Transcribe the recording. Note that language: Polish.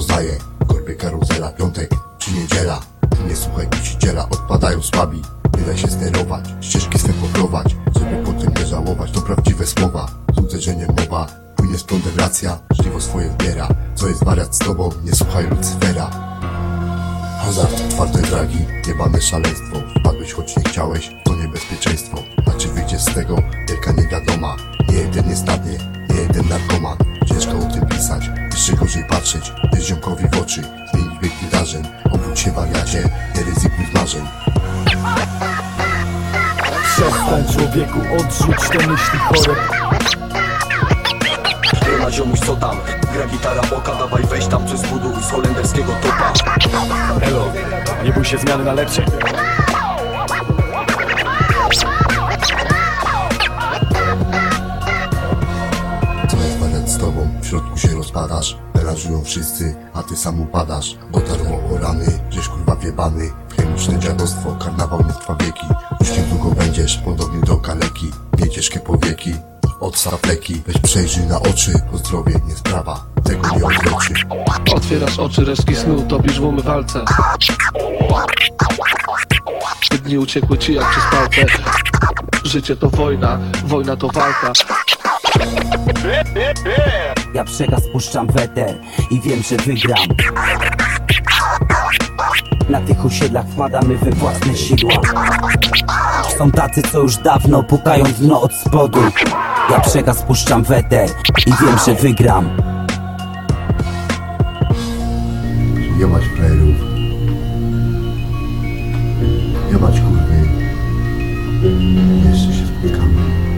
poznaje korbie karuzela, piątek czy niedziela. Nie słuchaj kusiciela, odpadają słabi. Nie daj się sterować, ścieżki swe poprowadź Żeby potem nie żałować, to prawdziwe słowa. Cudze, że nie mowa, płynie z prądem racja. Żniwo swoje wbiera, co jest wariat z tobą Nie słuchaj Lucyfera Hazard, twarde dragi, jebane szaleństwo. Wpadłeś choć nie chciałeś, to niebezpieczeństwo. A czy wyjdziesz z tego, wielka niewiadoma? Nie jeden jest nie jeden narkoman Ciężko o tym pisać, jeszcze gorzej patrzeć Gdy ziomkowi w oczy, zmienić bieg wydarzeń. Obudź się wariacie, nie ryzykuj marzeń Przestań człowieku, odrzuć te myśli chore. Ela ziomuś co tam? Gra gitara boka, dawaj weź tam przez buduj z holenderskiego topa. Elo, nie bój się zmiany na lepsze środku się rozpadasz Melanżują wszyscy, a ty sam upadasz Dotarło o rany, żeś kurwa wiebany chemiczne dziadostwo, karnawał nie trwa wieki Już niedługo będziesz podobny do kaleki Miej ciężkie powieki, odstaw leki Weź przejrzyj na oczy, bo zdrowie nie sprawa Tego nie odleczy Otwierasz oczy, resztki snu, topisz w umywalce Dni uciekły ci jak przez palce. Życie to wojna, wojna to walka ja przekaz puszczam weter i wiem, że wygram. Na tych osiedlach wpadamy we własne sidła. Są tacy, co już dawno pukają dno od spodu. Ja przekaz puszczam weter i wiem, że wygram. Jebać playerów. Jebać kurwy. Jeszcze się spotykamy